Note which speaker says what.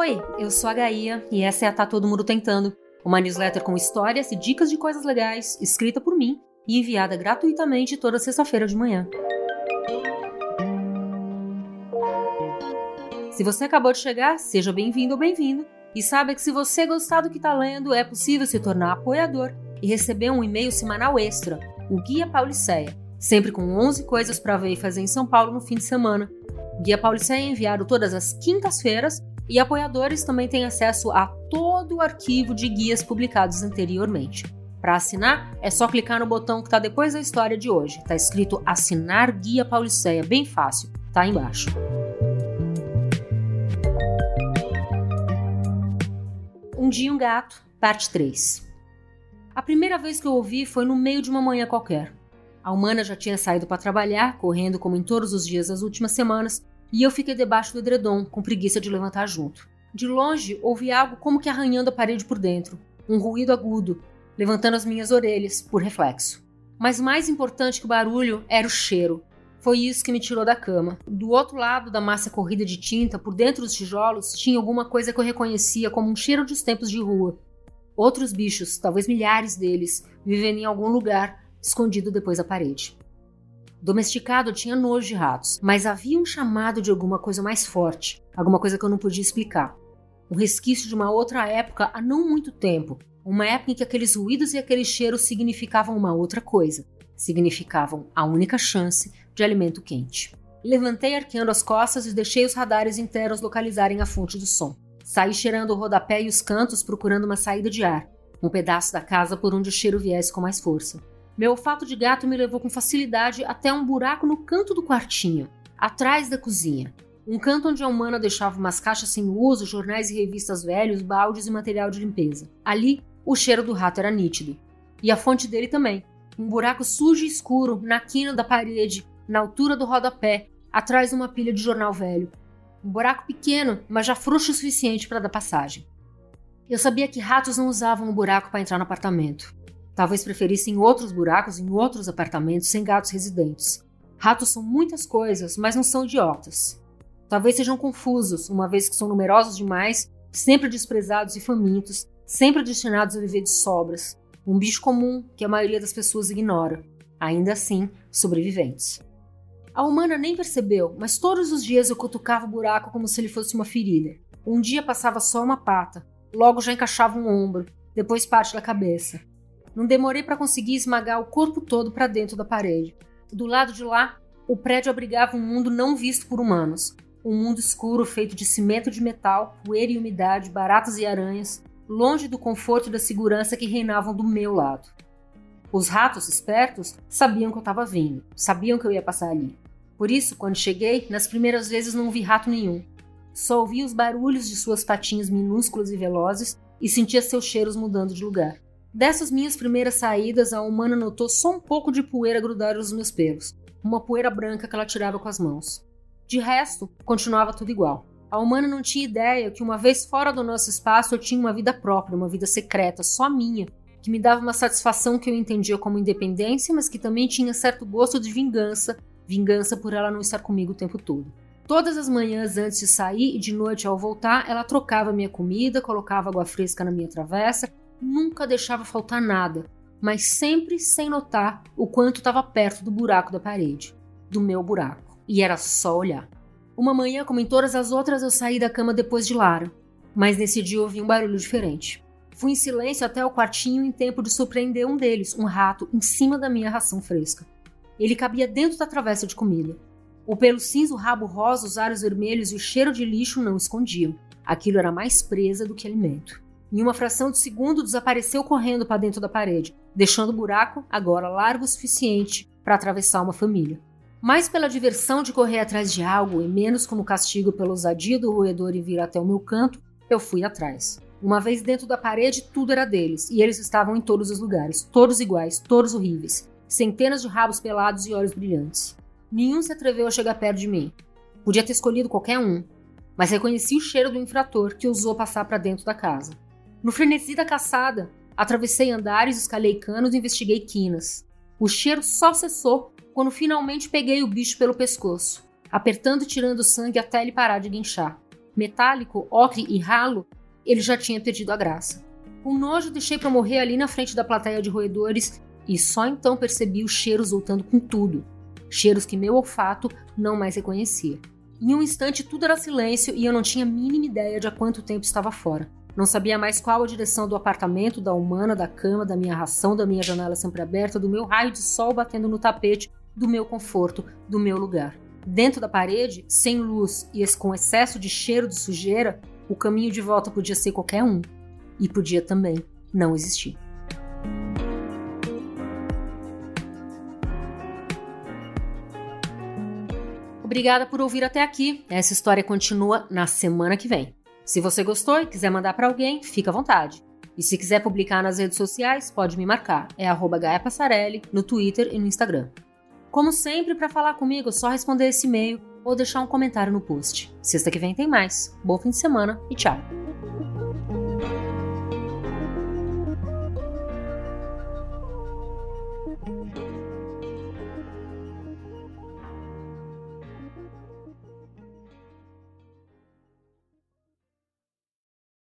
Speaker 1: Oi, eu sou a Gaia e essa é a Tá Todo Mundo Tentando, uma newsletter com histórias e dicas de coisas legais, escrita por mim e enviada gratuitamente toda sexta-feira de manhã. Se você acabou de chegar, seja bem-vindo ou bem-vindo e saiba que se você gostar do que está lendo, é possível se tornar apoiador e receber um e-mail semanal extra, o Guia Pauliceia, sempre com 11 coisas para ver e fazer em São Paulo no fim de semana. O Guia Pauliceia é enviado todas as quintas-feiras e apoiadores também têm acesso a todo o arquivo de guias publicados anteriormente. Para assinar, é só clicar no botão que está depois da história de hoje. Está escrito Assinar Guia Pauliceia, bem fácil, tá embaixo. Um Dia um Gato, parte 3. A primeira vez que eu ouvi foi no meio de uma manhã qualquer. A humana já tinha saído para trabalhar, correndo como em todos os dias das últimas semanas, e eu fiquei debaixo do edredom, com preguiça de levantar junto. De longe, ouvi algo como que arranhando a parede por dentro, um ruído agudo, levantando as minhas orelhas, por reflexo. Mas mais importante que o barulho era o cheiro. Foi isso que me tirou da cama. Do outro lado da massa corrida de tinta, por dentro dos tijolos, tinha alguma coisa que eu reconhecia como um cheiro dos tempos de rua. Outros bichos, talvez milhares deles, vivendo em algum lugar, escondido depois da parede. Domesticado tinha nojo de ratos, mas havia um chamado de alguma coisa mais forte, alguma coisa que eu não podia explicar. Um resquício de uma outra época há não muito tempo, uma época em que aqueles ruídos e aqueles cheiros significavam uma outra coisa, significavam a única chance de alimento quente. Levantei arqueando as costas e deixei os radares internos localizarem a fonte do som. Saí cheirando o rodapé e os cantos procurando uma saída de ar, um pedaço da casa por onde o cheiro viesse com mais força. Meu olfato de gato me levou com facilidade até um buraco no canto do quartinho, atrás da cozinha. Um canto onde a humana deixava umas caixas sem uso, jornais e revistas velhos, baldes e material de limpeza. Ali, o cheiro do rato era nítido. E a fonte dele também. Um buraco sujo e escuro, na quina da parede, na altura do rodapé, atrás de uma pilha de jornal velho. Um buraco pequeno, mas já frouxo o suficiente para dar passagem. Eu sabia que ratos não usavam o buraco para entrar no apartamento. Talvez preferissem outros buracos em outros apartamentos sem gatos residentes. Ratos são muitas coisas, mas não são idiotas. Talvez sejam confusos, uma vez que são numerosos demais, sempre desprezados e famintos, sempre destinados a viver de sobras. Um bicho comum que a maioria das pessoas ignora. Ainda assim, sobreviventes. A humana nem percebeu, mas todos os dias eu cutucava o buraco como se ele fosse uma ferida. Um dia passava só uma pata, logo já encaixava um ombro, depois parte da cabeça. Não demorei para conseguir esmagar o corpo todo para dentro da parede. Do lado de lá, o prédio abrigava um mundo não visto por humanos. Um mundo escuro feito de cimento de metal, poeira e umidade, baratas e aranhas, longe do conforto e da segurança que reinavam do meu lado. Os ratos espertos sabiam que eu estava vindo, sabiam que eu ia passar ali. Por isso, quando cheguei, nas primeiras vezes não vi rato nenhum. Só ouvi os barulhos de suas patinhas minúsculas e velozes e sentia seus cheiros mudando de lugar. Dessas minhas primeiras saídas, a humana notou só um pouco de poeira grudar nos meus pelos, uma poeira branca que ela tirava com as mãos. De resto, continuava tudo igual. A humana não tinha ideia que uma vez fora do nosso espaço eu tinha uma vida própria, uma vida secreta, só minha, que me dava uma satisfação que eu entendia como independência, mas que também tinha certo gosto de vingança, vingança por ela não estar comigo o tempo todo. Todas as manhãs antes de sair e de noite ao voltar, ela trocava minha comida, colocava água fresca na minha travessa nunca deixava faltar nada, mas sempre sem notar o quanto estava perto do buraco da parede, do meu buraco. E era só olhar. Uma manhã, como em todas as outras, eu saí da cama depois de Lara, mas nesse dia ouvi um barulho diferente. Fui em silêncio até o quartinho em tempo de surpreender um deles, um rato, em cima da minha ração fresca. Ele cabia dentro da travessa de comida. O pelo cinza, o rabo rosa, os olhos vermelhos e o cheiro de lixo não escondiam. Aquilo era mais presa do que alimento. Em uma fração de segundo, desapareceu correndo para dentro da parede, deixando o buraco, agora largo o suficiente, para atravessar uma família. Mais pela diversão de correr atrás de algo e menos como castigo pela ousadia do roedor e vir até o meu canto, eu fui atrás. Uma vez dentro da parede, tudo era deles, e eles estavam em todos os lugares, todos iguais, todos horríveis, centenas de rabos pelados e olhos brilhantes. Nenhum se atreveu a chegar perto de mim. Podia ter escolhido qualquer um, mas reconheci o cheiro do infrator que ousou passar para dentro da casa. No frenesi da caçada, atravessei andares, escalei canos e investiguei quinas. O cheiro só cessou quando finalmente peguei o bicho pelo pescoço, apertando e tirando sangue até ele parar de guinchar. metálico, ocre e ralo, ele já tinha perdido a graça. Com nojo, deixei para morrer ali na frente da plateia de roedores e só então percebi os cheiros voltando com tudo. Cheiros que meu olfato não mais reconhecia. Em um instante tudo era silêncio e eu não tinha a mínima ideia de há quanto tempo estava fora. Não sabia mais qual a direção do apartamento, da humana, da cama, da minha ração, da minha janela sempre aberta, do meu raio de sol batendo no tapete, do meu conforto, do meu lugar. Dentro da parede, sem luz e com excesso de cheiro de sujeira, o caminho de volta podia ser qualquer um. E podia também não existir. Obrigada por ouvir até aqui. Essa história continua na semana que vem. Se você gostou e quiser mandar para alguém, fica à vontade. E se quiser publicar nas redes sociais, pode me marcar. É Gaia Passarelli no Twitter e no Instagram. Como sempre, para falar comigo, é só responder esse e-mail ou deixar um comentário no post. Sexta que vem tem mais. Bom fim de semana e tchau!